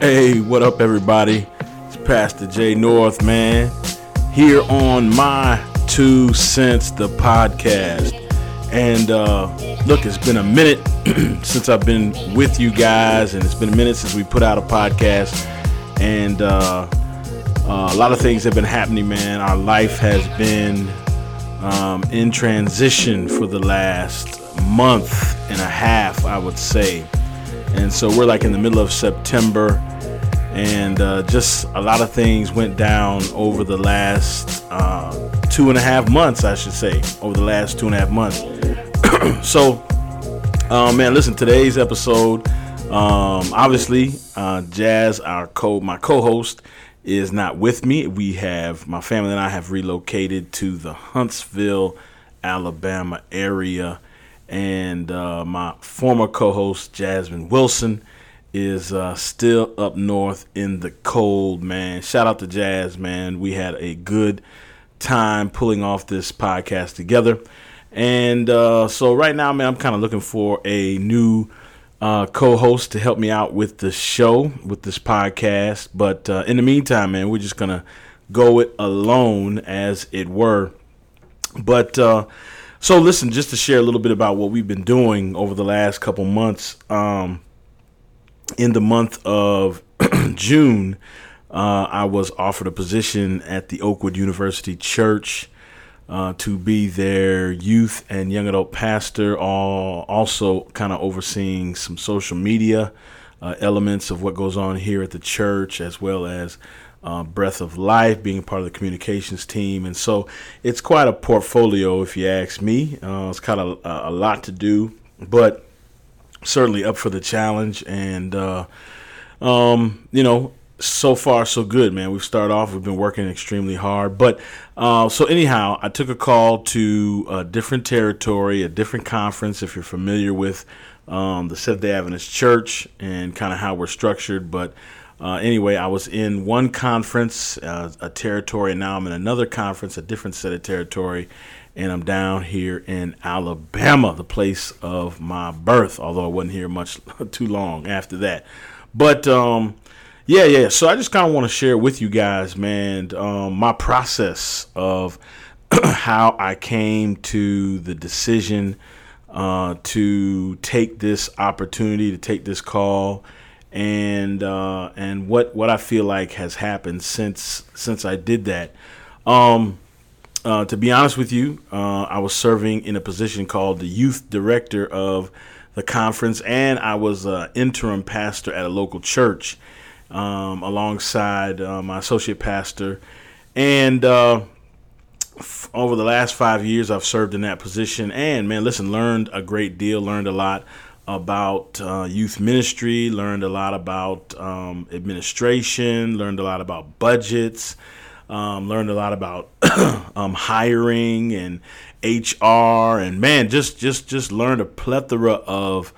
Hey, what up, everybody? It's Pastor J North, man, here on my Two Cents, the podcast. And uh, look, it's been a minute since I've been with you guys, and it's been a minute since we put out a podcast. And uh, uh, a lot of things have been happening, man. Our life has been um, in transition for the last month and a half, I would say. And so we're like in the middle of September, and uh, just a lot of things went down over the last uh, two and a half months, I should say, over the last two and a half months. so, uh, man, listen, today's episode, um, obviously, uh, Jazz, our co, my co-host, is not with me. We have my family and I have relocated to the Huntsville, Alabama area and uh, my former co-host Jasmine Wilson is uh, still up north in the cold. Man, shout out to Jazz. Man, we had a good time pulling off this podcast together, and uh, so right now, man, I'm kind of looking for a new. Uh, co-host to help me out with the show with this podcast but uh, in the meantime man we're just gonna go it alone as it were but uh, so, listen, just to share a little bit about what we've been doing over the last couple months. Um, in the month of June, uh, I was offered a position at the Oakwood University Church uh, to be their youth and young adult pastor, all also kind of overseeing some social media uh, elements of what goes on here at the church, as well as uh, Breath of Life, being part of the communications team. And so it's quite a portfolio, if you ask me. Uh, it's kind of a, a, lot to do, but certainly up for the challenge. And, uh, um, you know, so far so good, man. We've started off, we've been working extremely hard. But uh, so, anyhow, I took a call to a different territory, a different conference, if you're familiar with um, the Seventh day Adventist Church and kind of how we're structured. But uh, anyway, I was in one conference, uh, a territory, and now I'm in another conference, a different set of territory, and I'm down here in Alabama, the place of my birth. Although I wasn't here much too long after that, but um, yeah, yeah. So I just kind of want to share with you guys, man, um, my process of how I came to the decision uh, to take this opportunity, to take this call and uh, and what what I feel like has happened since since I did that. Um, uh, to be honest with you, uh, I was serving in a position called the youth director of the conference, and I was an interim pastor at a local church um, alongside uh, my associate pastor. And uh, f- over the last five years, I've served in that position, and man, listen, learned a great deal, learned a lot about uh, youth ministry, learned a lot about um, administration, learned a lot about budgets, um, learned a lot about um, hiring and HR, and man, just just just learned a plethora of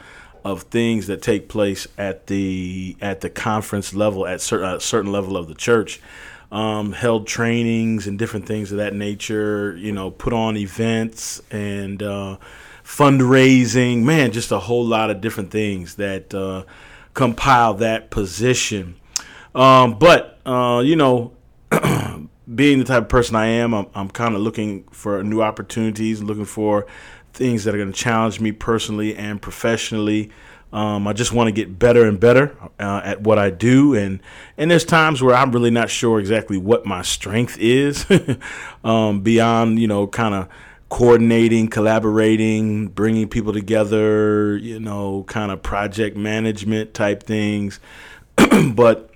of things that take place at the at the conference level at certain a certain level of the church. Um, held trainings and different things of that nature. You know, put on events and. Uh, fundraising, man, just a whole lot of different things that uh, compile that position. Um, but uh, you know, being the type of person I am, I'm, I'm kind of looking for new opportunities, looking for things that are going to challenge me personally and professionally. Um, I just want to get better and better uh, at what I do, and and there's times where I'm really not sure exactly what my strength is, um, beyond you know kind of coordinating, collaborating, bringing people together, you know, kind of project management type things. but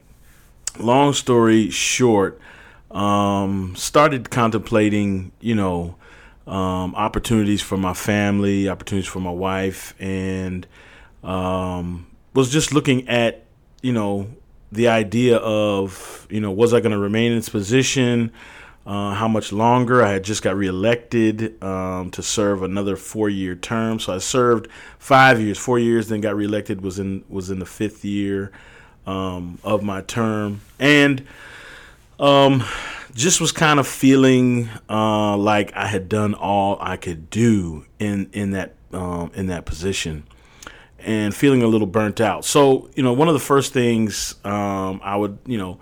long story short, um, started contemplating, you know, um, opportunities for my family, opportunities for my wife, and um, was just looking at, you know, the idea of, you know, was I going to remain in this position? Uh, how much longer. I had just got reelected um, to serve another four-year term, so I served five years, four years, then got reelected. was in was in the fifth year um, of my term, and um, just was kind of feeling uh, like I had done all I could do in in that um, in that position. and feeling a little burnt out. So, you know, one of the first things um, I would, you know,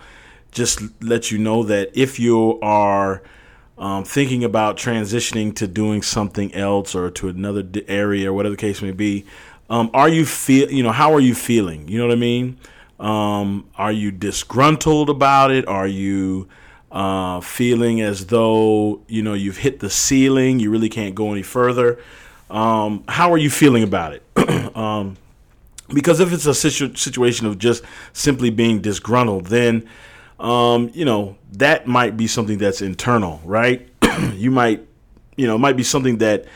just let you know that if you are um, thinking about transitioning to doing something else or to another area or whatever the case may be, um, are you feel, you know, how are you feeling? You know what I mean? Um, are you disgruntled about it? Are you uh, feeling as though you know you've hit the ceiling? You really can't go any further. Um, how are you feeling about it? um, because if it's a situ- situation of just simply being disgruntled, then um, you know that might be something that's internal, right? you might, you know, it might be something that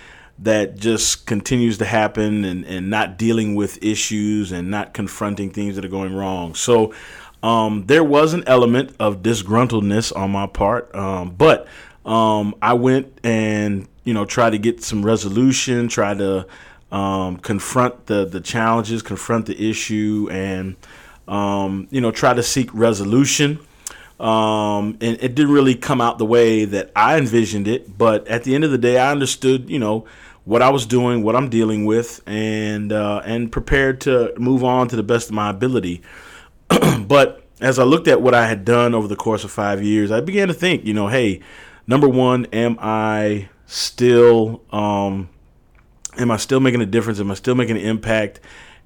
that just continues to happen and, and not dealing with issues and not confronting things that are going wrong. So um, there was an element of disgruntledness on my part, um, but um, I went and you know try to get some resolution, try to um, confront the the challenges, confront the issue, and um, you know try to seek resolution. Um, and it didn't really come out the way that I envisioned it, but at the end of the day, I understood, you know, what I was doing, what I'm dealing with, and uh, and prepared to move on to the best of my ability. but as I looked at what I had done over the course of five years, I began to think, you know, hey, number one, am I still um, am I still making a difference? Am I still making an impact?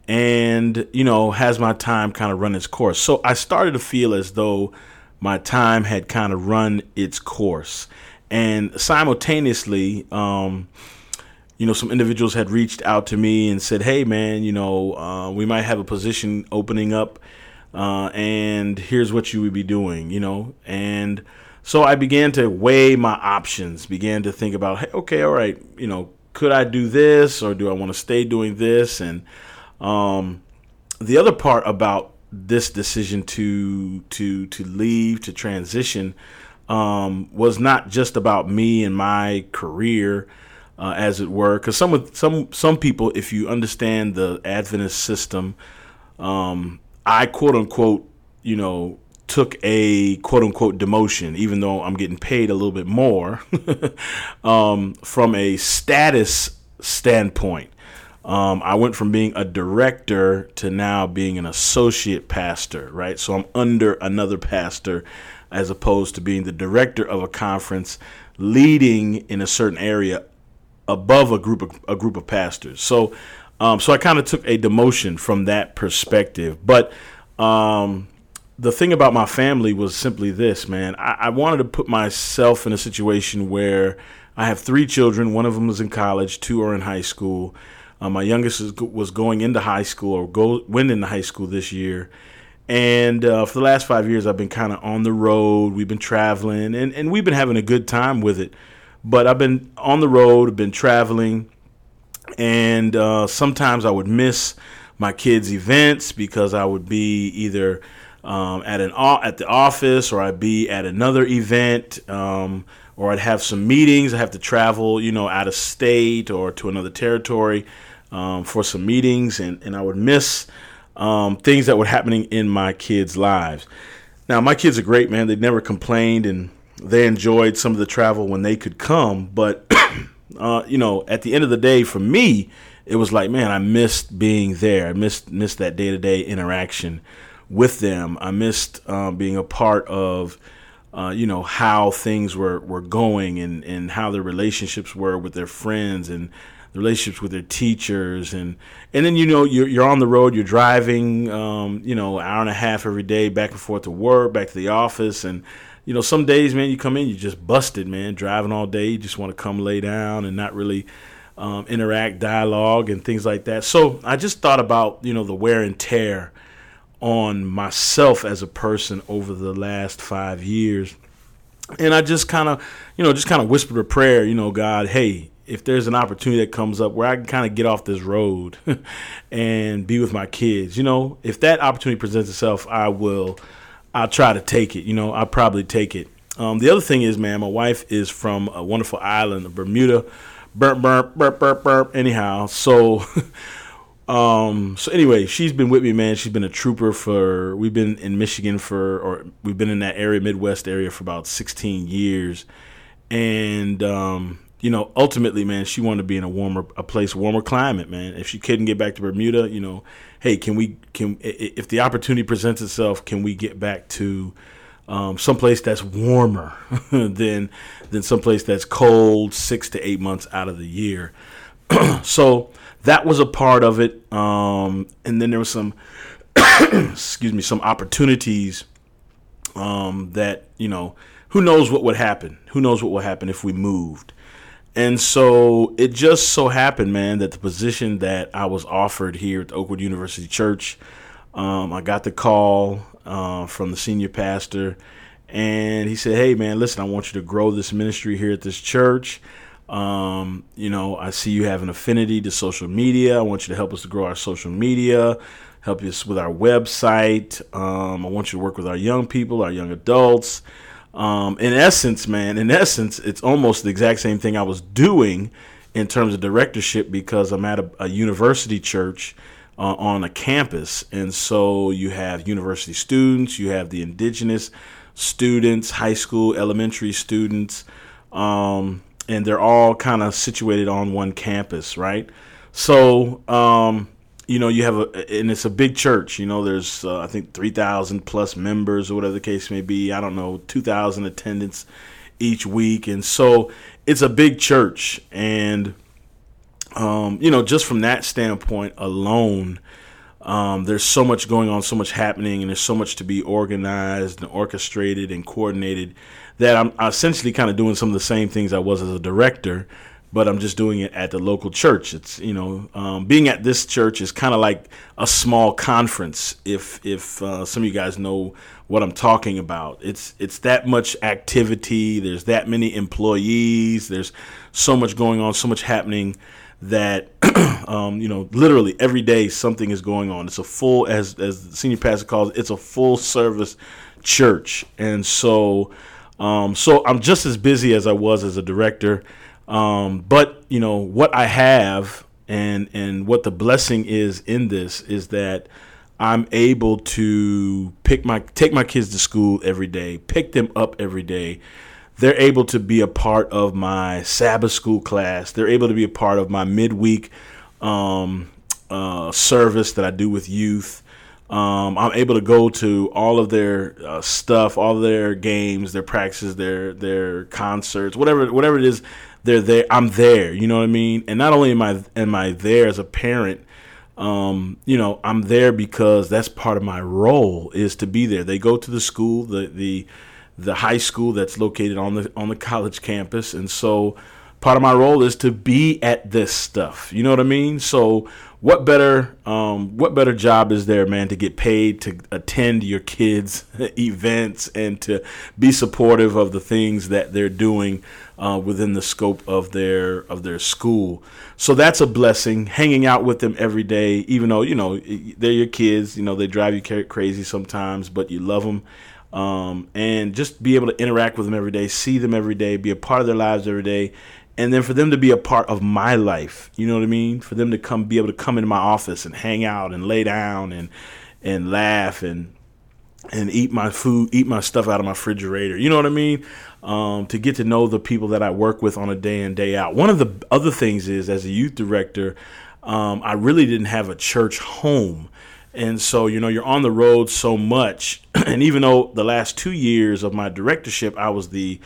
And you know, has my time kind of run its course? So I started to feel as though my time had kind of run its course, and simultaneously. Um, you know, some individuals had reached out to me and said, "Hey, man, you know, uh, we might have a position opening up, uh, and here's what you would be doing." You know, and so I began to weigh my options, began to think about, hey, okay, all right, you know, could I do this or do I want to stay doing this? And um, the other part about this decision to to to leave to transition um, was not just about me and my career, uh, as it were, because some some some people, if you understand the Adventist system, um, I quote unquote, you know, took a quote unquote demotion, even though I'm getting paid a little bit more um, from a status standpoint. Um, I went from being a director to now being an associate pastor, right? So I'm under another pastor as opposed to being the director of a conference leading in a certain area above a group of a group of pastors. So um, so I kind of took a demotion from that perspective. But um, the thing about my family was simply this, man. I, I, wanted to put myself in a situation where I have three children. One of them is in college, two are in high school. Uh, my youngest is, was going into high school or go went into high school this year. And uh, for the last five years, I've been kind of on the road. We've been traveling, and, and we've been having a good time with it. But I've been on the road, been traveling, and uh, sometimes I would miss my kids' events because I would be either – um, at an at the office, or I'd be at another event, um, or I'd have some meetings. I have to travel, you know, out of state or to another territory um, for some meetings, and, and I would miss um, things that were happening in my kids' lives. Now, my kids are great, man. They never complained, and they enjoyed some of the travel when they could come. But uh, you know, at the end of the day, for me, it was like, man, I missed being there. I missed missed that day to day interaction with them. I missed uh, being a part of, uh, you know, how things were, were going and, and how their relationships were with their friends and the relationships with their teachers and and then you know you're you're on the road, you're driving, um, you know, hour and a half every day back and forth to work, back to the office, and you know some days, man, you come in, you're just busted, man, driving all day, you just want to come lay down and not really. Um, interact, dialogue, and things like that. So I just thought about you know the wear and tear on myself as a person over the last five years. And I just kind of, you know, just kind of whispered a prayer, you know, God, hey, if there's an opportunity that comes up where I can kind of get off this road and be with my kids, you know, if that opportunity presents itself, I will, I'll try to take it, you know, I'll probably take it. Um, the other thing is, man, my wife is from a wonderful island of Bermuda. Burp, burp, burp, burp, burp. Anyhow, so Um, so anyway, she's been with me, man. She's been a trooper for. We've been in Michigan for, or we've been in that area, Midwest area, for about 16 years, and um, you know, ultimately, man, she wanted to be in a warmer, a place, warmer climate, man. If she couldn't get back to Bermuda, you know, hey, can we, can, if the opportunity presents itself, can we get back to um, someplace that's warmer than than someplace that's cold six to eight months out of the year? so that was a part of it, um, and then there was some, excuse me, some opportunities um, that you know, who knows what would happen? Who knows what would happen if we moved? And so it just so happened, man, that the position that I was offered here at the Oakwood University Church, um, I got the call uh, from the senior pastor, and he said, "Hey, man, listen, I want you to grow this ministry here at this church. Um, you know, I see you have an affinity to social media. I want you to help us to grow our social media." Help us with our website. Um, I want you to work with our young people, our young adults. Um, in essence, man, in essence, it's almost the exact same thing I was doing in terms of directorship because I'm at a, a university church uh, on a campus. And so you have university students, you have the indigenous students, high school, elementary students, um, and they're all kind of situated on one campus, right? So, um, you know, you have a, and it's a big church. You know, there's uh, I think three thousand plus members or whatever the case may be. I don't know, two thousand attendants each week, and so it's a big church. And um, you know, just from that standpoint alone, um, there's so much going on, so much happening, and there's so much to be organized and orchestrated and coordinated that I'm essentially kind of doing some of the same things I was as a director but I'm just doing it at the local church. It's you know, um, being at this church is kind of like a small conference. If if uh, some of you guys know what I'm talking about, it's it's that much activity. There's that many employees. There's so much going on, so much happening that um, you know, literally every day something is going on. It's a full, as as the senior pastor calls it, it's a full service church, and so um, so I'm just as busy as I was as a director. Um, but you know what I have and and what the blessing is in this is that I'm able to pick my take my kids to school every day, pick them up every day. They're able to be a part of my Sabbath school class. They're able to be a part of my midweek um, uh, service that I do with youth. Um, I'm able to go to all of their uh, stuff, all their games, their practices, their their concerts, whatever whatever it is they're there. I'm there. You know what I mean? And not only am I am I there as a parent, um, you know, I'm there because that's part of my role is to be there. They go to the school, the the the high school that's located on the on the college campus, and so part of my role is to be at this stuff. You know what I mean? So what better um, what better job is there, man, to get paid to attend your kids' events and to be supportive of the things that they're doing uh, within the scope of their of their school. So that's a blessing. Hanging out with them every day, even though you know they're your kids, you know they drive you crazy sometimes, but you love them. Um, and just be able to interact with them every day, see them every day, be a part of their lives every day, and then for them to be a part of my life you know what i mean for them to come be able to come into my office and hang out and lay down and and laugh and and eat my food eat my stuff out of my refrigerator. You know what i mean? Um, to get to know the people that i work with on a day in day out. One of the other things is as a youth director um, i really didn't have a church home. And so you know you're on the road so much and even though the last two years of my directorship i was the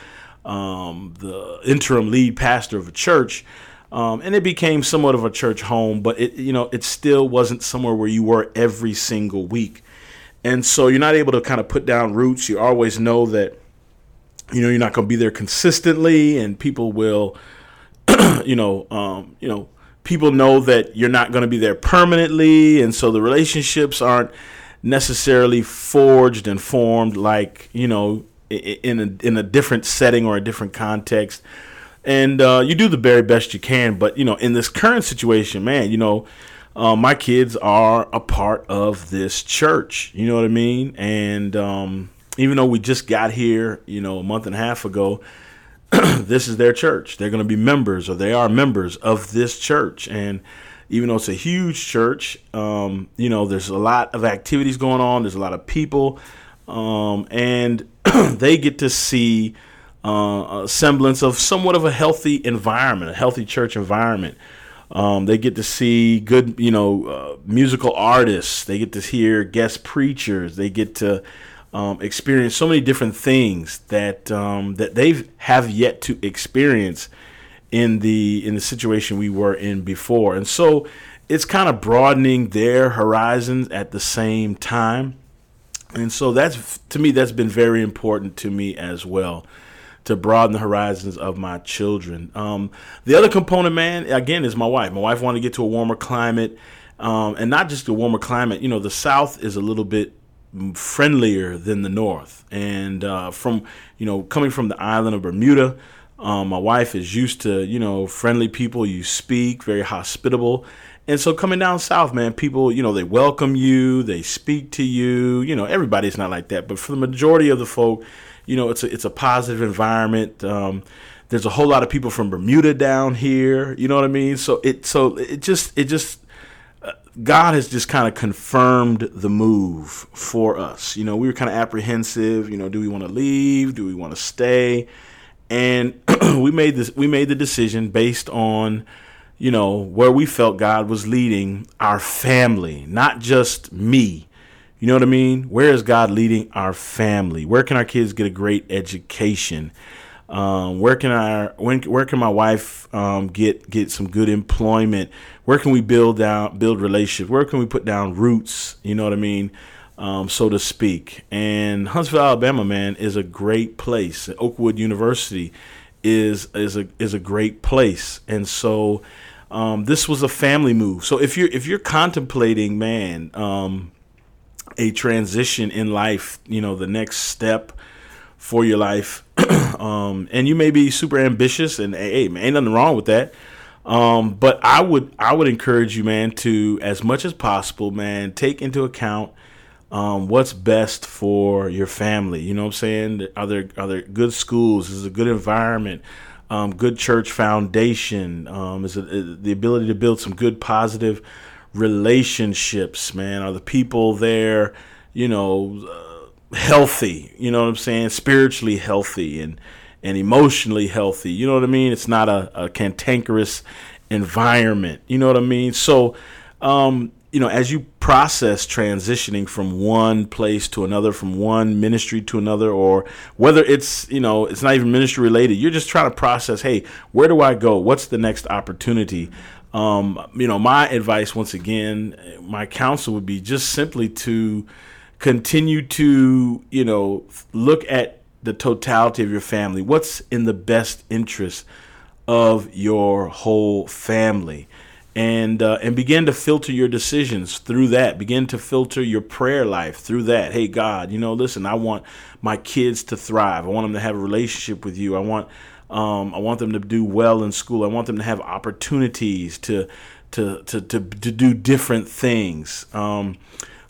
um, the interim lead pastor of a church. Um, and it became somewhat of a church home, but it you know it still wasn't somewhere where you were every single week, and so you're not able to kind of put down roots. You always know that you know you're not going to be there consistently, and people will, you know, um, you know, people know that you're not going to be there permanently, and so the relationships aren't necessarily forged and formed like you know in a in a different setting or a different context, and uh, you do the very best you can. But you know, in this current situation, man, you know, uh, my kids are a part of this church. You know what I mean? And um, even though we just got here, you know, a month and a half ago, this is their church. They're going to be members, or they are members of this church, and even though it's a huge church, um, you know, there's a lot of activities going on. There's a lot of people, um, and they get to see uh, a semblance of somewhat of a healthy environment, a healthy church environment. Um, they get to see good, you know, uh, musical artists. They get to hear guest preachers. They get to um, experience so many different things that um, that they have yet to experience in the in the situation we were in before. And so it's kind of broadening their horizons at the same time. And so that's to me that's been very important to me as well to broaden the horizons of my children. Um, the other component, man, again, is my wife. My wife wanted to get to a warmer climate, um, and not just a warmer climate. You know, the South is a little bit friendlier than the North, and uh, from you know coming from the island of Bermuda. Um, my wife is used to, you know, friendly people. You speak, very hospitable. And so coming down south, man, people, you know, they welcome you, they speak to you. You know, everybody's not like that, but for the majority of the folk, you know, it's a it's a positive environment. Um, there's a whole lot of people from Bermuda down here. You know what I mean? So it so it just it just uh, God has just kind of confirmed the move for us. You know, we were kind of apprehensive. You know, do we want to leave? Do we want to stay? And we made this. We made the decision based on, you know, where we felt God was leading our family, not just me. You know what I mean? Where is God leading our family? Where can our kids get a great education? Um, where can our when, where can my wife um, get get some good employment? Where can we build out build relationships? Where can we put down roots? You know what I mean, um, so to speak. And Huntsville, Alabama, man, is a great place. Oakwood University is is a is a great place, and so um, this was a family move. So if you're if you're contemplating, man um, a transition in life, you know, the next step for your life. um, and you may be super ambitious and hey, man, ain't nothing wrong with that. Um, but I would I would encourage you, man, to as much as possible, man, take into account um, what's best for your family. You know what I'm saying? Are there are there good schools? Is a good environment? Um, good church foundation? Um, is it is the ability to build some good positive relationships, man? Are the people there, you know, uh, healthy? You know what I'm saying? Spiritually healthy and and emotionally healthy. You know what I mean? It's not a, a cantankerous environment. You know what I mean? So, um, you know, as you process transitioning from one place to another, from one ministry to another, or whether it's, you know, it's not even ministry related, you're just trying to process, hey, where do I go? What's the next opportunity? Um, you know, my advice, once again, my counsel would be just simply to continue to, you know, look at the totality of your family. What's in the best interest of your whole family? And uh, and begin to filter your decisions through that. Begin to filter your prayer life through that. Hey God, you know, listen, I want my kids to thrive. I want them to have a relationship with you. I want um, I want them to do well in school. I want them to have opportunities to to to to, to do different things. Um,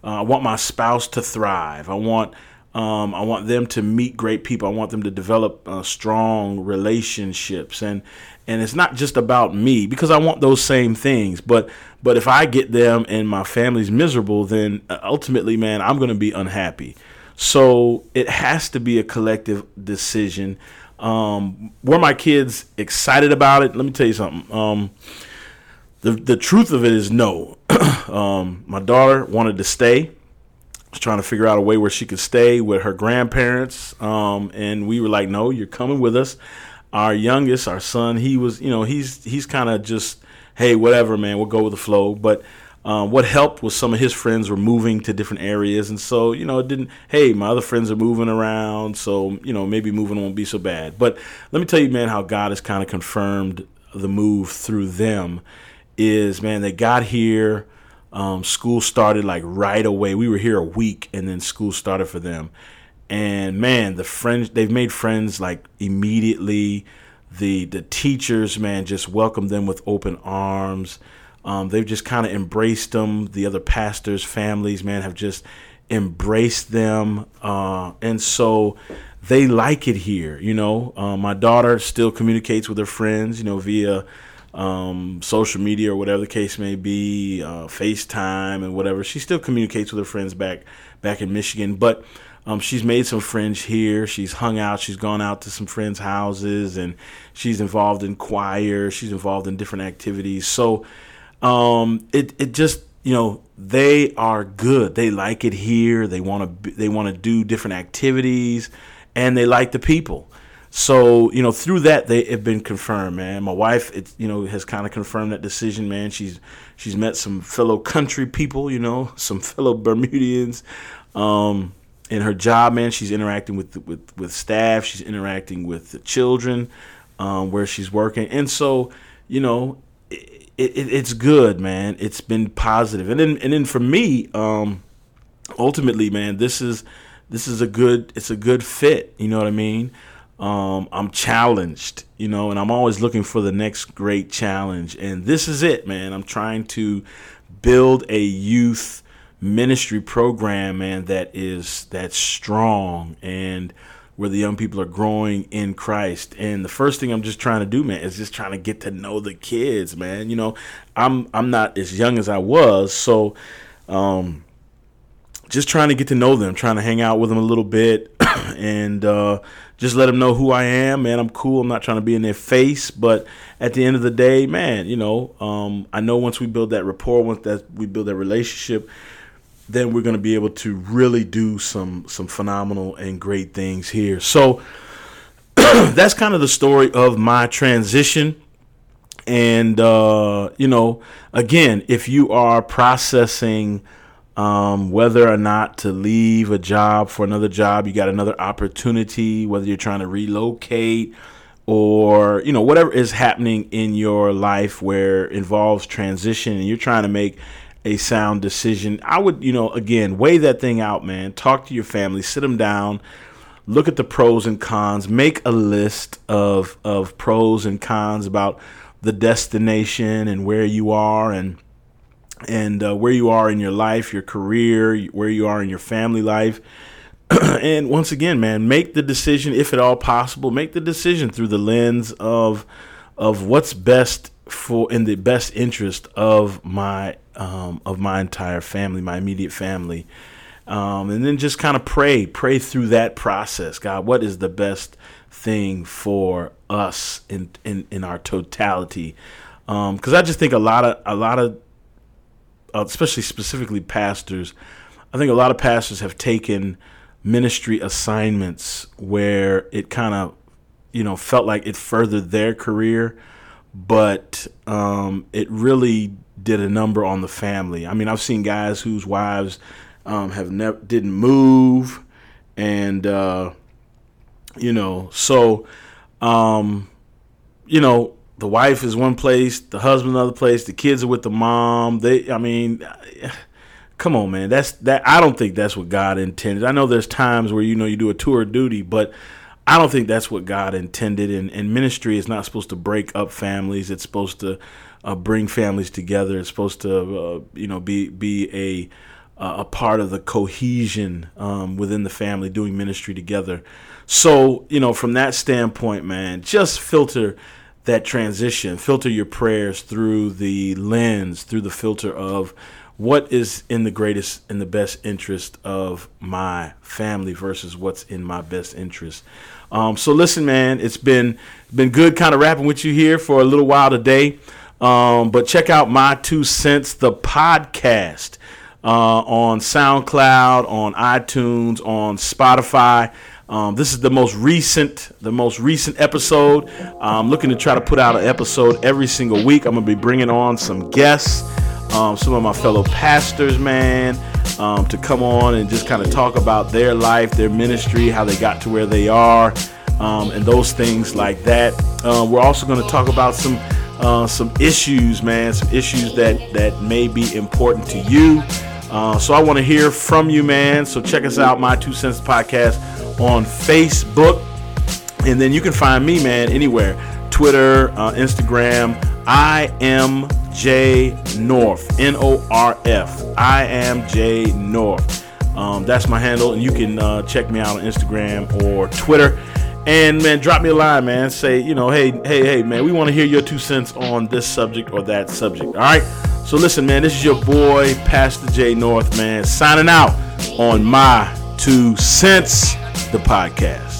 uh, I want my spouse to thrive. I want um, I want them to meet great people. I want them to develop uh, strong relationships, and and it's not just about me because I want those same things. But but if I get them and my family's miserable, then uh, ultimately, man, I'm going to be unhappy. So it has to be a collective decision. Um, were my kids excited about it? Let me tell you something. Um, the the truth of it is no. um, my daughter wanted to stay. Was trying to figure out a way where she could stay with her grandparents, um, and we were like, "No, you're coming with us." Our youngest, our son, he was, you know, he's he's kind of just, "Hey, whatever, man, we'll go with the flow." But um, what helped was some of his friends were moving to different areas, and so you know it didn't. Hey, my other friends are moving around, so you know maybe moving won't be so bad. But let me tell you, man, how God has kind of confirmed the move through them. Is man, they got here. Um, school started like right away. We were here a week, and then school started for them. And man, the friends they've made friends like immediately. The the teachers, man, just welcomed them with open arms um, they've just kind of embraced them. The other pastors' families, man, have just embraced them. Uh, and so they like it here. You know, uh, my daughter still communicates with her friends, you know, via um, social media or whatever the case may be, uh, FaceTime and whatever. She still communicates with her friends back back in Michigan, but um, she's made some friends here. She's hung out. She's gone out to some friends' houses, and she's involved in choir. She's involved in different activities. So um, it it just you know they are good. They like it here. They want to they want to do different activities, and they like the people. So you know through that they have been confirmed, man. My wife, it you know has kind of confirmed that decision, man. She's she's met some fellow country people, you know, some fellow Bermudians. Um, in her job, man, she's interacting with with with staff. She's interacting with the children um, where she's working, and so you know, it, it, it's good, man. It's been positive, and then and then for me, um, ultimately, man, this is this is a good it's a good fit. You know what I mean? Um, I'm challenged, you know, and I'm always looking for the next great challenge, and this is it, man. I'm trying to build a youth ministry program, man, that is that's strong and where the young people are growing in Christ. And the first thing I'm just trying to do, man, is just trying to get to know the kids, man. You know, I'm I'm not as young as I was, so um just trying to get to know them, trying to hang out with them a little bit and uh just let them know who I am, man. I'm cool. I'm not trying to be in their face, but at the end of the day, man, you know, um, I know once we build that rapport, once that we build that relationship, then we're going to be able to really do some some phenomenal and great things here. So that's kind of the story of my transition. And uh, you know, again, if you are processing um, whether or not to leave a job for another job, you got another opportunity, whether you're trying to relocate or you know whatever is happening in your life where involves transition and you're trying to make a sound decision. I would, you know, again, weigh that thing out, man. Talk to your family, sit them down, look at the pros and cons, make a list of of pros and cons about the destination and where you are and and uh, where you are in your life, your career, where you are in your family life. and once again, man, make the decision if at all possible, make the decision through the lens of of what's best for in the best interest of my um, of my entire family, my immediate family, um, and then just kind of pray, pray through that process. God, what is the best thing for us in in, in our totality? Because um, I just think a lot of a lot of, uh, especially specifically pastors, I think a lot of pastors have taken ministry assignments where it kind of you know felt like it furthered their career but um, it really did a number on the family. I mean, I've seen guys whose wives um, have never didn't move, and uh, you know, so um, you know, the wife is one place, the husband another place, the kids are with the mom. They, I mean. Come on, man. That's that. I don't think that's what God intended. I know there's times where you know you do a tour of duty, but I don't think that's what God intended. And, and ministry is not supposed to break up families. It's supposed to uh, bring families together. It's supposed to, uh, you know, be be a a part of the cohesion um, within the family, doing ministry together. So, you know, from that standpoint, man, just filter that transition. Filter your prayers through the lens, through the filter of what is in the greatest in the best interest of my family versus what's in my best interest. Um, so listen, man, it's been been good kind of rapping with you here for a little while today. Um, but check out my two cents, the podcast uh, on SoundCloud, on iTunes, on Spotify. Um, this is the most recent, the most recent episode. I'm looking to try to put out an episode every single week. I'm gonna be bringing on some guests um, some of my fellow pastors, man, um, to come on and just kind of talk about their life, their ministry, how they got to where they are, um, and those things like that. Uh, we're also going to talk about some uh, some issues, man, some issues that that may be important to you. Uh, so I want to hear from you, man. So check us out, my two cents podcast on Facebook, and then you can find me, man, anywhere. Twitter, uh, Instagram. I am J Norf, N O R F. I am J Norf. Um, that's my handle, and you can uh, check me out on Instagram or Twitter. And man, drop me a line, man. Say, you know, hey, hey, hey, man, we want to hear your two cents on this subject or that subject. All right. So listen, man, this is your boy, Pastor J North, man, signing out on my two cents, the podcast.